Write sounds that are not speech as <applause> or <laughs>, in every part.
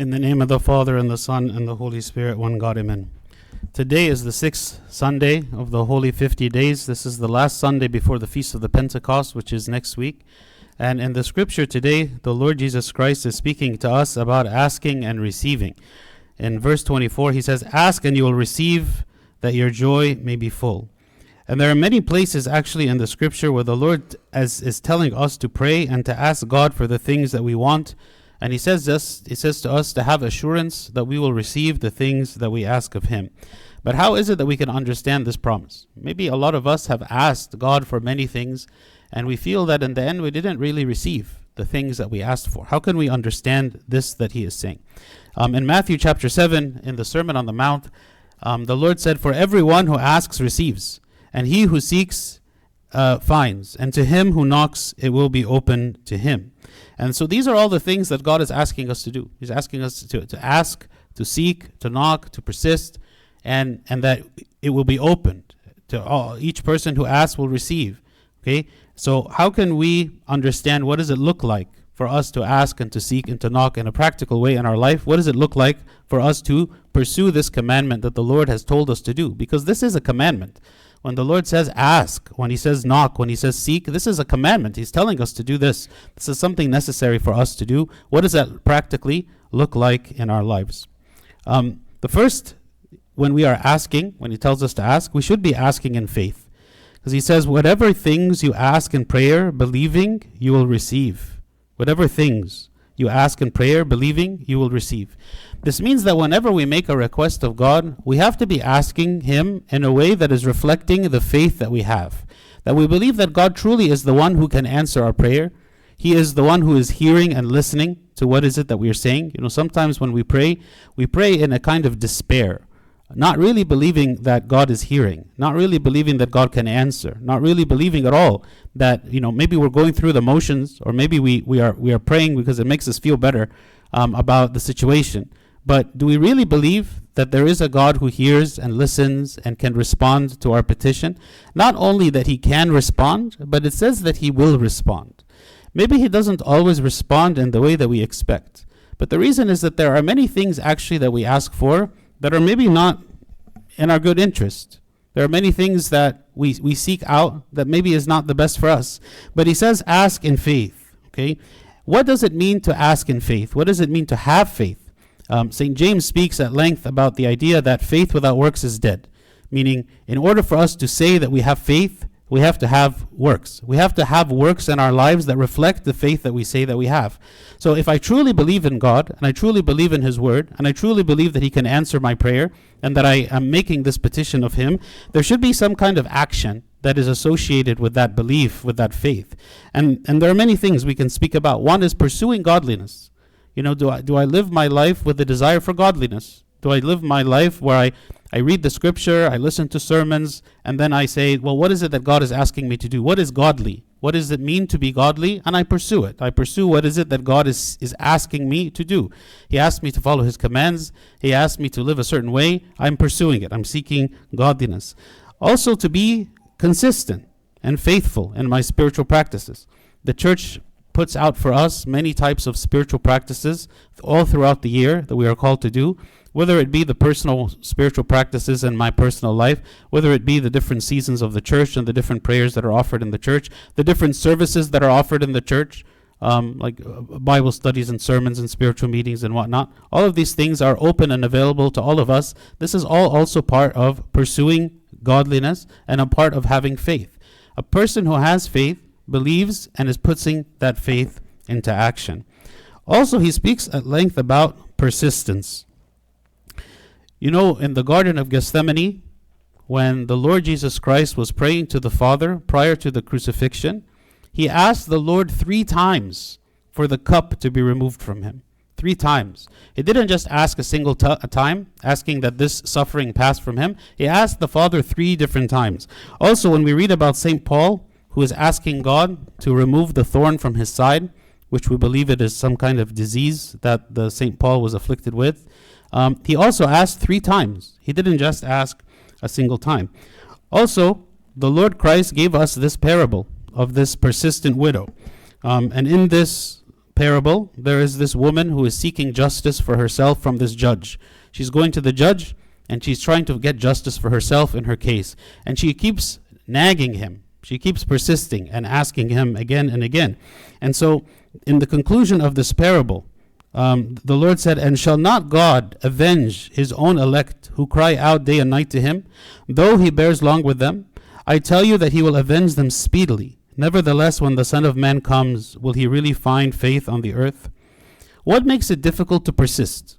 In the name of the Father, and the Son, and the Holy Spirit, one God, amen. Today is the sixth Sunday of the Holy 50 Days. This is the last Sunday before the Feast of the Pentecost, which is next week. And in the scripture today, the Lord Jesus Christ is speaking to us about asking and receiving. In verse 24, he says, Ask and you will receive, that your joy may be full. And there are many places actually in the scripture where the Lord as, is telling us to pray and to ask God for the things that we want and he says this, he says to us to have assurance that we will receive the things that we ask of him. But how is it that we can understand this promise? Maybe a lot of us have asked God for many things and we feel that in the end we didn't really receive the things that we asked for. How can we understand this that he is saying? Um, in Matthew chapter 7, in the Sermon on the Mount, um, the Lord said, For everyone who asks receives, and he who seeks uh, finds, and to him who knocks it will be open to him. And so these are all the things that God is asking us to do. He's asking us to, to ask, to seek, to knock, to persist, and, and that it will be opened to all. Each person who asks will receive. Okay? So how can we understand what does it look like for us to ask and to seek and to knock in a practical way in our life? What does it look like for us to pursue this commandment that the Lord has told us to do? Because this is a commandment. When the Lord says ask, when He says knock, when He says seek, this is a commandment. He's telling us to do this. This is something necessary for us to do. What does that practically look like in our lives? Um, the first, when we are asking, when He tells us to ask, we should be asking in faith. Because He says, whatever things you ask in prayer, believing, you will receive. Whatever things you ask in prayer, believing, you will receive. This means that whenever we make a request of God, we have to be asking Him in a way that is reflecting the faith that we have. That we believe that God truly is the one who can answer our prayer. He is the one who is hearing and listening to what is it that we are saying. You know, sometimes when we pray, we pray in a kind of despair not really believing that God is hearing, not really believing that God can answer, not really believing at all that you know maybe we're going through the motions, or maybe we we are we are praying because it makes us feel better um, about the situation. But do we really believe that there is a God who hears and listens and can respond to our petition? Not only that He can respond, but it says that He will respond. Maybe He doesn't always respond in the way that we expect. But the reason is that there are many things actually that we ask for that are maybe not in our good interest. There are many things that we, we seek out that maybe is not the best for us. But he says, ask in faith. Okay? What does it mean to ask in faith? What does it mean to have faith? Um, St. James speaks at length about the idea that faith without works is dead. Meaning, in order for us to say that we have faith, we have to have works. We have to have works in our lives that reflect the faith that we say that we have. So if I truly believe in God, and I truly believe in His Word, and I truly believe that He can answer my prayer, and that I am making this petition of Him, there should be some kind of action that is associated with that belief, with that faith. And, and there are many things we can speak about. One is pursuing godliness. You know, do I, do I live my life with a desire for godliness? Do I live my life where I I read the scripture, I listen to sermons, and then I say, well, what is it that God is asking me to do? What is godly? What does it mean to be godly? And I pursue it. I pursue what is it that God is, is asking me to do. He asked me to follow His commands, He asked me to live a certain way. I'm pursuing it. I'm seeking godliness. Also, to be consistent and faithful in my spiritual practices. The church puts out for us many types of spiritual practices all throughout the year that we are called to do whether it be the personal spiritual practices in my personal life, whether it be the different seasons of the church and the different prayers that are offered in the church, the different services that are offered in the church, um, like uh, Bible studies and sermons and spiritual meetings and whatnot. All of these things are open and available to all of us. This is all also part of pursuing godliness and a part of having faith. A person who has faith believes and is putting that faith into action. Also, he speaks at length about persistence. You know, in the Garden of Gethsemane, when the Lord Jesus Christ was praying to the Father prior to the crucifixion, he asked the Lord three times for the cup to be removed from him. Three times. He didn't just ask a single t- a time, asking that this suffering pass from him. He asked the Father three different times. Also, when we read about St. Paul, who is asking God to remove the thorn from his side, which we believe it is some kind of disease that the St. Paul was afflicted with, um, he also asked three times. He didn't just ask a single time. Also, the Lord Christ gave us this parable of this persistent widow. Um, and in this parable, there is this woman who is seeking justice for herself from this judge. She's going to the judge and she's trying to get justice for herself in her case. And she keeps nagging him. She keeps persisting and asking him again and again. And so, in the conclusion of this parable, um, the Lord said, And shall not God avenge his own elect who cry out day and night to him, though he bears long with them? I tell you that he will avenge them speedily. Nevertheless, when the Son of Man comes, will he really find faith on the earth? What makes it difficult to persist?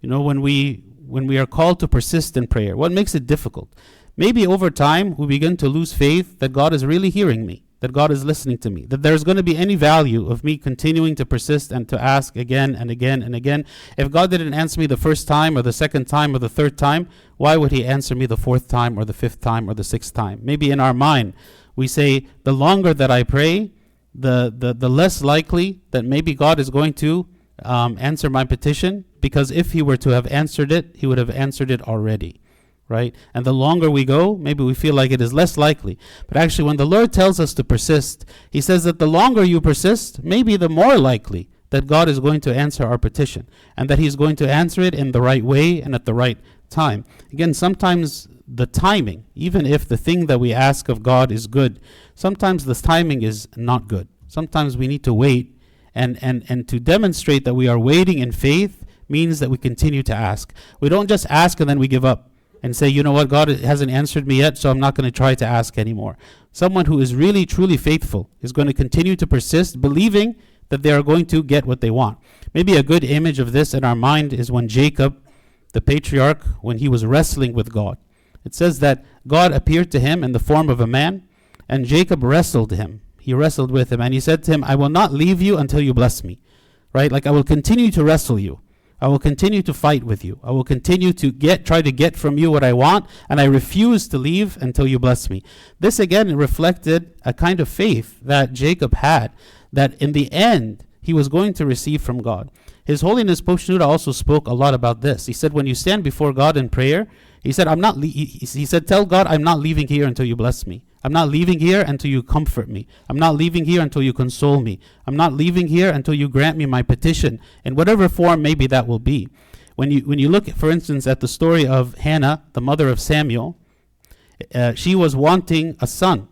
You know, when we when we are called to persist in prayer, what makes it difficult? Maybe over time we begin to lose faith that God is really hearing me that God is listening to me, that there's going to be any value of me continuing to persist and to ask again and again and again. If God didn't answer me the first time or the second time or the third time, why would He answer me the fourth time or the fifth time or the sixth time? Maybe in our mind, we say, the longer that I pray, the, the, the less likely that maybe God is going to um, answer my petition, because if He were to have answered it, He would have answered it already right? And the longer we go, maybe we feel like it is less likely. But actually, when the Lord tells us to persist, He says that the longer you persist, maybe the more likely that God is going to answer our petition and that He's going to answer it in the right way and at the right time. Again, sometimes the timing, even if the thing that we ask of God is good, sometimes the timing is not good. Sometimes we need to wait and, and, and to demonstrate that we are waiting in faith means that we continue to ask. We don't just ask and then we give up and say, you know what, God hasn't answered me yet, so I'm not going to try to ask anymore. Someone who is really, truly faithful is going to continue to persist, believing that they are going to get what they want. Maybe a good image of this in our mind is when Jacob, the patriarch, when he was wrestling with God. It says that God appeared to him in the form of a man, and Jacob wrestled him. He wrestled with him, and he said to him, I will not leave you until you bless me. Right? Like, I will continue to wrestle you. I will continue to fight with you. I will continue to get try to get from you what I want, and I refuse to leave until you bless me. This again reflected a kind of faith that Jacob had, that in the end he was going to receive from God. His Holiness Pope Shenouda also spoke a lot about this. He said, when you stand before God in prayer, he said, I'm not. He said, tell God, I'm not leaving here until you bless me. I'm not leaving here until you comfort me. I'm not leaving here until you console me. I'm not leaving here until you grant me my petition in whatever form maybe that will be. When you when you look, for instance, at the story of Hannah, the mother of Samuel, uh, she was wanting a son,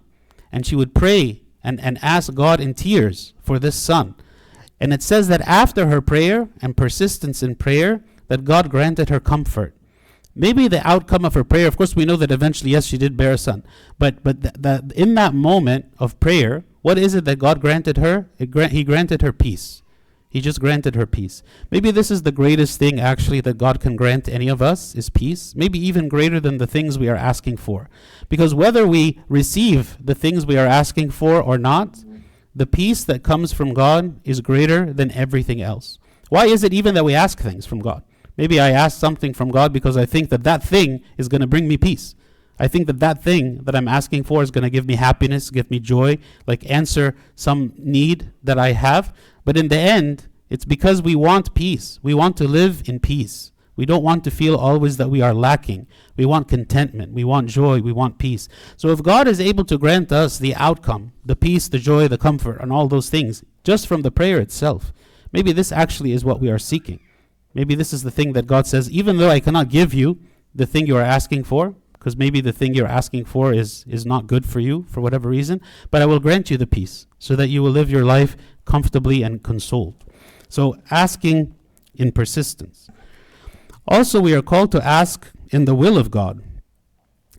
and she would pray and, and ask God in tears for this son. And it says that after her prayer and persistence in prayer, that God granted her comfort maybe the outcome of her prayer of course we know that eventually yes she did bear a son. But but th- that in that moment of prayer what is it that god granted her? Gra- he granted her peace. He just granted her peace. Maybe this is the greatest thing actually that god can grant any of us is peace. Maybe even greater than the things we are asking for. Because whether we receive the things we are asking for or not the peace that comes from god is greater than everything else. Why is it even that we ask things from god Maybe I ask something from God because I think that that thing is going to bring me peace. I think that that thing that I'm asking for is going to give me happiness, give me joy, like answer some need that I have. But in the end, it's because we want peace. We want to live in peace. We don't want to feel always that we are lacking. We want contentment. We want joy. We want peace. So if God is able to grant us the outcome, the peace, the joy, the comfort, and all those things, just from the prayer itself, maybe this actually is what we are seeking. Maybe this is the thing that God says, even though I cannot give you the thing you are asking for, because maybe the thing you're asking for is, is not good for you for whatever reason, but I will grant you the peace so that you will live your life comfortably and consoled. So asking in persistence. Also, we are called to ask in the will of God.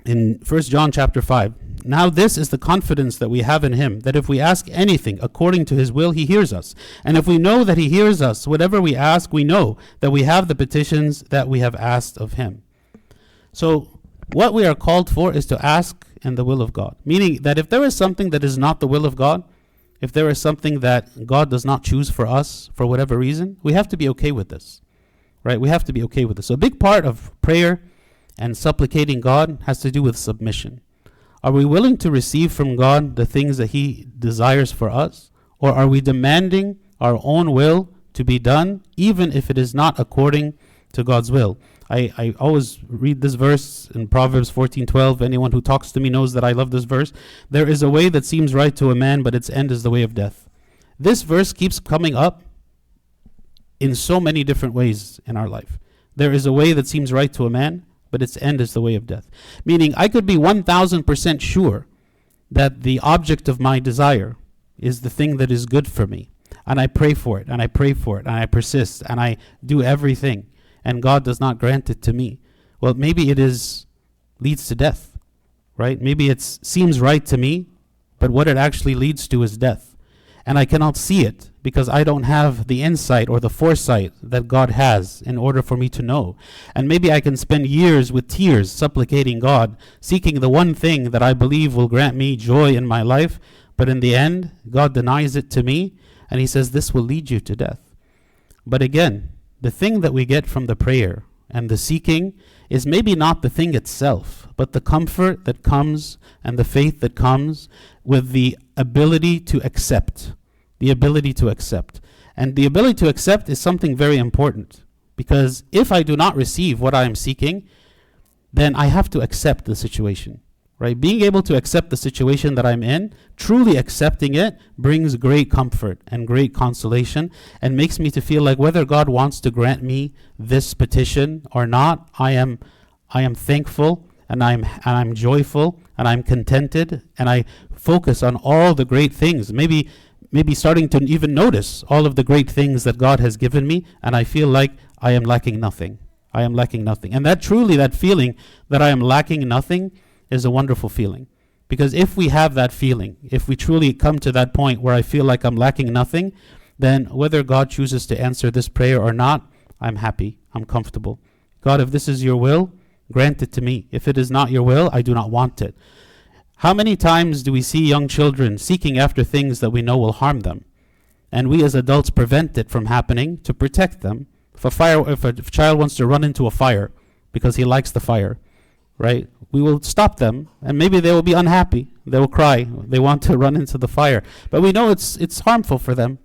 In 1 John chapter 5, now, this is the confidence that we have in Him, that if we ask anything according to His will, He hears us. And if we know that He hears us, whatever we ask, we know that we have the petitions that we have asked of Him. So, what we are called for is to ask in the will of God. Meaning that if there is something that is not the will of God, if there is something that God does not choose for us for whatever reason, we have to be okay with this. Right? We have to be okay with this. So, a big part of prayer and supplicating God has to do with submission. Are we willing to receive from God the things that He desires for us? Or are we demanding our own will to be done, even if it is not according to God's will? I, I always read this verse in Proverbs 14:12. Anyone who talks to me knows that I love this verse. There is a way that seems right to a man, but its end is the way of death. This verse keeps coming up in so many different ways in our life. There is a way that seems right to a man, but its end is the way of death. Meaning, I could be 1000% sure that the object of my desire is the thing that is good for me. And I pray for it, and I pray for it, and I persist, and I do everything, and God does not grant it to me. Well, maybe it is leads to death, right? Maybe it seems right to me, but what it actually leads to is death. And I cannot see it because I don't have the insight or the foresight that God has in order for me to know. And maybe I can spend years with tears supplicating God, seeking the one thing that I believe will grant me joy in my life, but in the end, God denies it to me, and He says, This will lead you to death. But again, the thing that we get from the prayer and the seeking is maybe not the thing itself, but the comfort that comes and the faith that comes with the ability to accept. The ability to accept. And the ability to accept is something very important because if I do not receive what I am seeking, then I have to accept the situation right? Being able to accept the situation that I'm in, truly accepting it, brings great comfort and great consolation and makes me to feel like whether God wants to grant me this petition or not, I am I am thankful and I'm and I'm joyful and I'm contented and I focus on all the great things. Maybe maybe starting to even notice all of the great things that God has given me and I feel like I am lacking nothing. I am lacking nothing. And that truly that feeling that I am lacking nothing is a wonderful feeling. Because if we have that feeling, if we truly come to that point where I feel like I'm lacking nothing, then whether God chooses to answer this prayer or not, I'm happy, I'm comfortable. God, if this is your will, grant it to me. If it is not your will, I do not want it. How many times do we see young children seeking after things that we know will harm them? And we as adults prevent it from happening to protect them. If a fire if a child wants to run into a fire because he likes the fire, right? We will stop them, and maybe they will be unhappy. They will cry. They want to <laughs> run into the fire, but we know it's it's harmful for them.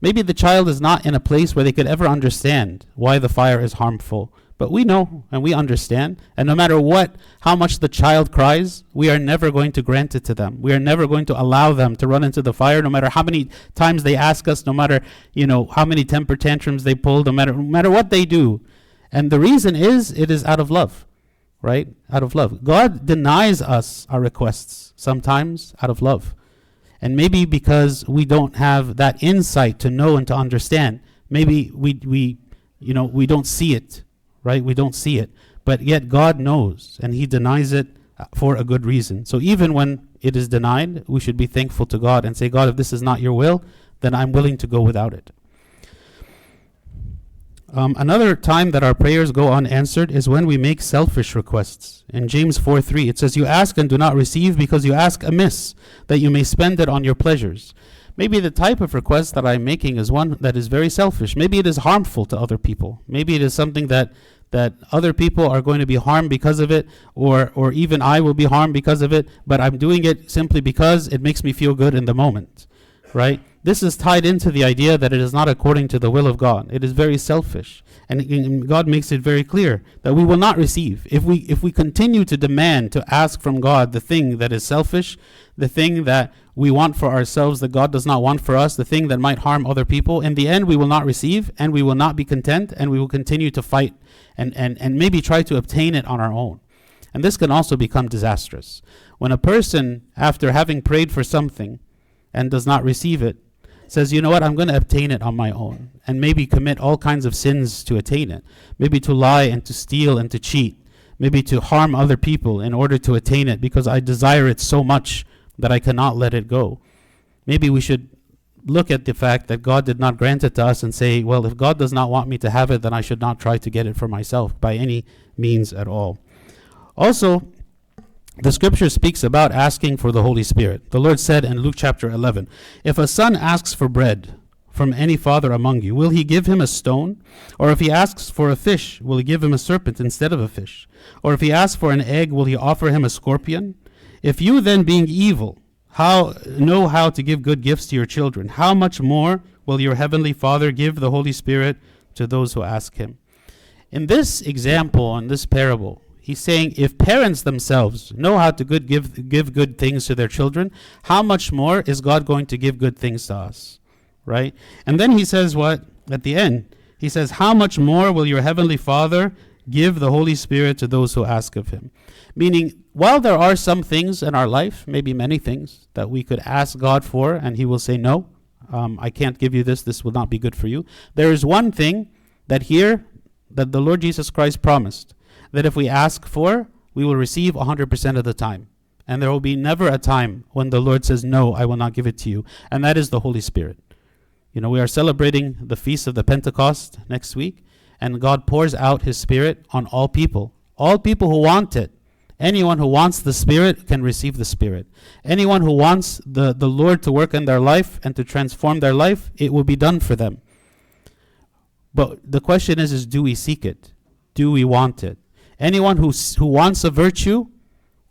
Maybe the child is not in a place where they could ever understand why the fire is harmful. But we know and we understand. And no matter what, how much the child cries, we are never going to grant it to them. We are never going to allow them to run into the fire, no matter how many times they ask us, no matter, you know, how many temper tantrums they pull, no matter, no matter what they do. And the reason is, it is out of love right? Out of love. God denies us our requests sometimes out of love. And maybe because we don't have that insight to know and to understand, maybe we, we, you know, we don't see it, right? We don't see it. But yet God knows, and He denies it uh, for a good reason. So even when it is denied, we should be thankful to God and say, God, if this is not your will, then I'm willing to go without it. Um, another time that our prayers go unanswered is when we make selfish requests. In James 4 3, it says, You ask and do not receive because you ask amiss, that you may spend it on your pleasures. Maybe the type of request that I'm making is one that is very selfish. Maybe it is harmful to other people. Maybe it is something that, that other people are going to be harmed because of it, or, or even I will be harmed because of it, but I'm doing it simply because it makes me feel good in the moment, right? This is tied into the idea that it is not according to the will of God. It is very selfish. And, and God makes it very clear that we will not receive. If we, if we continue to demand, to ask from God the thing that is selfish, the thing that we want for ourselves that God does not want for us, the thing that might harm other people, in the end we will not receive and we will not be content and we will continue to fight and, and, and maybe try to obtain it on our own. And this can also become disastrous. When a person, after having prayed for something and does not receive it, says, you know what, I'm going to obtain it on my own, and maybe commit all kinds of sins to attain it. Maybe to lie and to steal and to cheat. Maybe to harm other people in order to attain it because I desire it so much that I cannot let it go. Maybe we should look at the fact that God did not grant it to us and say, well, if God does not want me to have it, then I should not try to get it for myself by any means at all. Also, the scripture speaks about asking for the Holy Spirit. The Lord said in Luke chapter 11, If a son asks for bread from any father among you, will he give him a stone? Or if he asks for a fish, will he give him a serpent instead of a fish? Or if he asks for an egg, will he offer him a scorpion? If you then, being evil, how know how to give good gifts to your children, how much more will your heavenly Father give the Holy Spirit to those who ask him? In this example, in this parable, He's saying if parents themselves know how to good give give good things to their children, how much more is God going to give good things to us? right? And then he says what? At the end, he says, How much more will your heavenly Father give the Holy Spirit to those who ask of him? Meaning, while there are some things in our life, maybe many things, that we could ask God for and he will say, No, um, I can't give you this, this will not be good for you. There is one thing that here, that the Lord Jesus Christ promised, that if we ask for, we will receive 100% of the time. And there will be never a time when the Lord says, No, I will not give it to you. And that is the Holy Spirit. You know, we are celebrating the feast of the Pentecost next week, and God pours out His Spirit on all people. All people who want it. Anyone who wants the Spirit can receive the Spirit. Anyone who wants the, the Lord to work in their life and to transform their life, it will be done for them. But the question is, is do we seek it? Do we want it? Anyone who, who wants a virtue,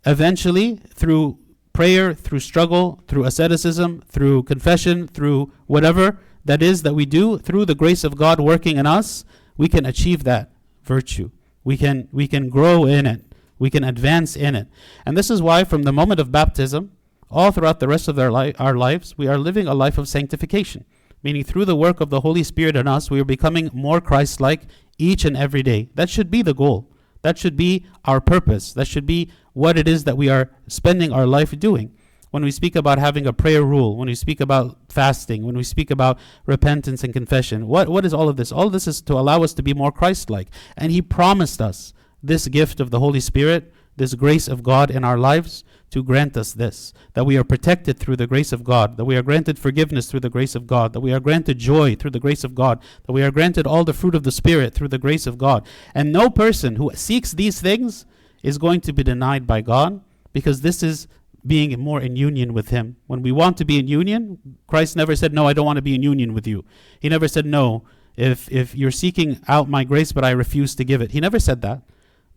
eventually, through prayer, through struggle, through asceticism, through confession, through whatever that is that we do, through the grace of God working in us, we can achieve that virtue. We can, we can grow in it. We can advance in it. And this is why, from the moment of baptism, all throughout the rest of their li- our lives, we are living a life of sanctification. Meaning, through the work of the Holy Spirit in us, we are becoming more Christ like each and every day. That should be the goal. That should be our purpose. That should be what it is that we are spending our life doing. When we speak about having a prayer rule, when we speak about fasting, when we speak about repentance and confession, what, what is all of this? All of this is to allow us to be more Christ like. And He promised us this gift of the Holy Spirit, this grace of God in our lives to grant us this that we are protected through the grace of God, that we are granted forgiveness through the grace of God, that we are granted joy through the grace of God, that we are granted all the fruit of the Spirit through the grace of God. And no person who seeks these things is going to be denied by God because this is being more in union with Him. When we want to be in union, Christ never said, No, I don't want to be in union with you. He never said, No, if, if you're seeking out my grace, but I refuse to give it. He never said that.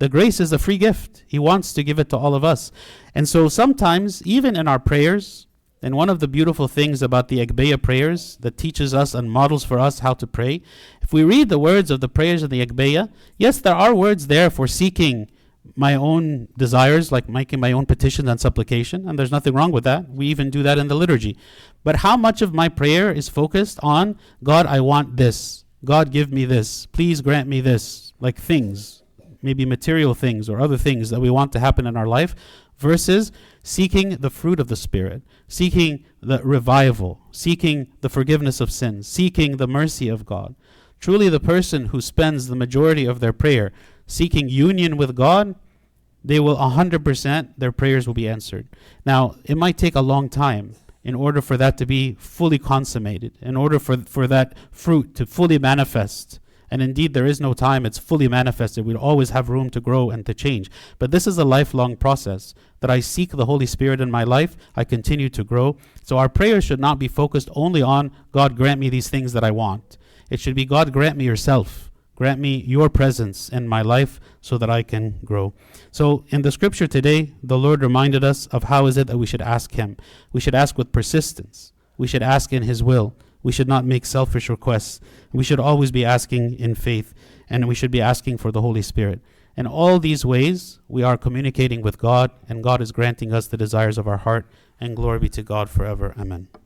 The grace is a free gift. He wants to give it to all of us. And so sometimes, even in our prayers, and one of the beautiful things about the Agbeya prayers that teaches us and models for us how to pray, if we read the words of the prayers of the Agbeya, yes, there are words there for seeking my own desires, like making my own petitions and supplication, and there's nothing wrong with that. We even do that in the liturgy. But how much of my prayer is focused on God, I want this. God, give me this. Please grant me this. Like things, maybe material things or other things that we want to happen in our life, versus seeking the fruit of the Spirit, seeking the revival, seeking the forgiveness of sins, seeking the mercy of God. Truly, the person who spends the majority of their prayer seeking union with God, they will 100% their prayers will be answered. Now, it might take a long time in order for that to be fully consummated, in order for, for that fruit to fully manifest. And indeed, there is no time, it's fully manifested. we always have room to grow and to change. But this is a lifelong process that I seek the Holy Spirit in my life, I continue to grow. So our prayers should not be focused only on God, grant me these things that I want. It should be God, grant me yourself. Grant me your presence in my life so that I can grow. So, in the scripture today, the Lord reminded us of how is it that we should ask Him. We should ask with persistence. We should ask in His will. We should not make selfish requests. We should always be asking in faith, and we should be asking for the Holy Spirit. In all these ways, we are communicating with God, and God is granting us the desires of our heart, and glory be to God forever. Amen.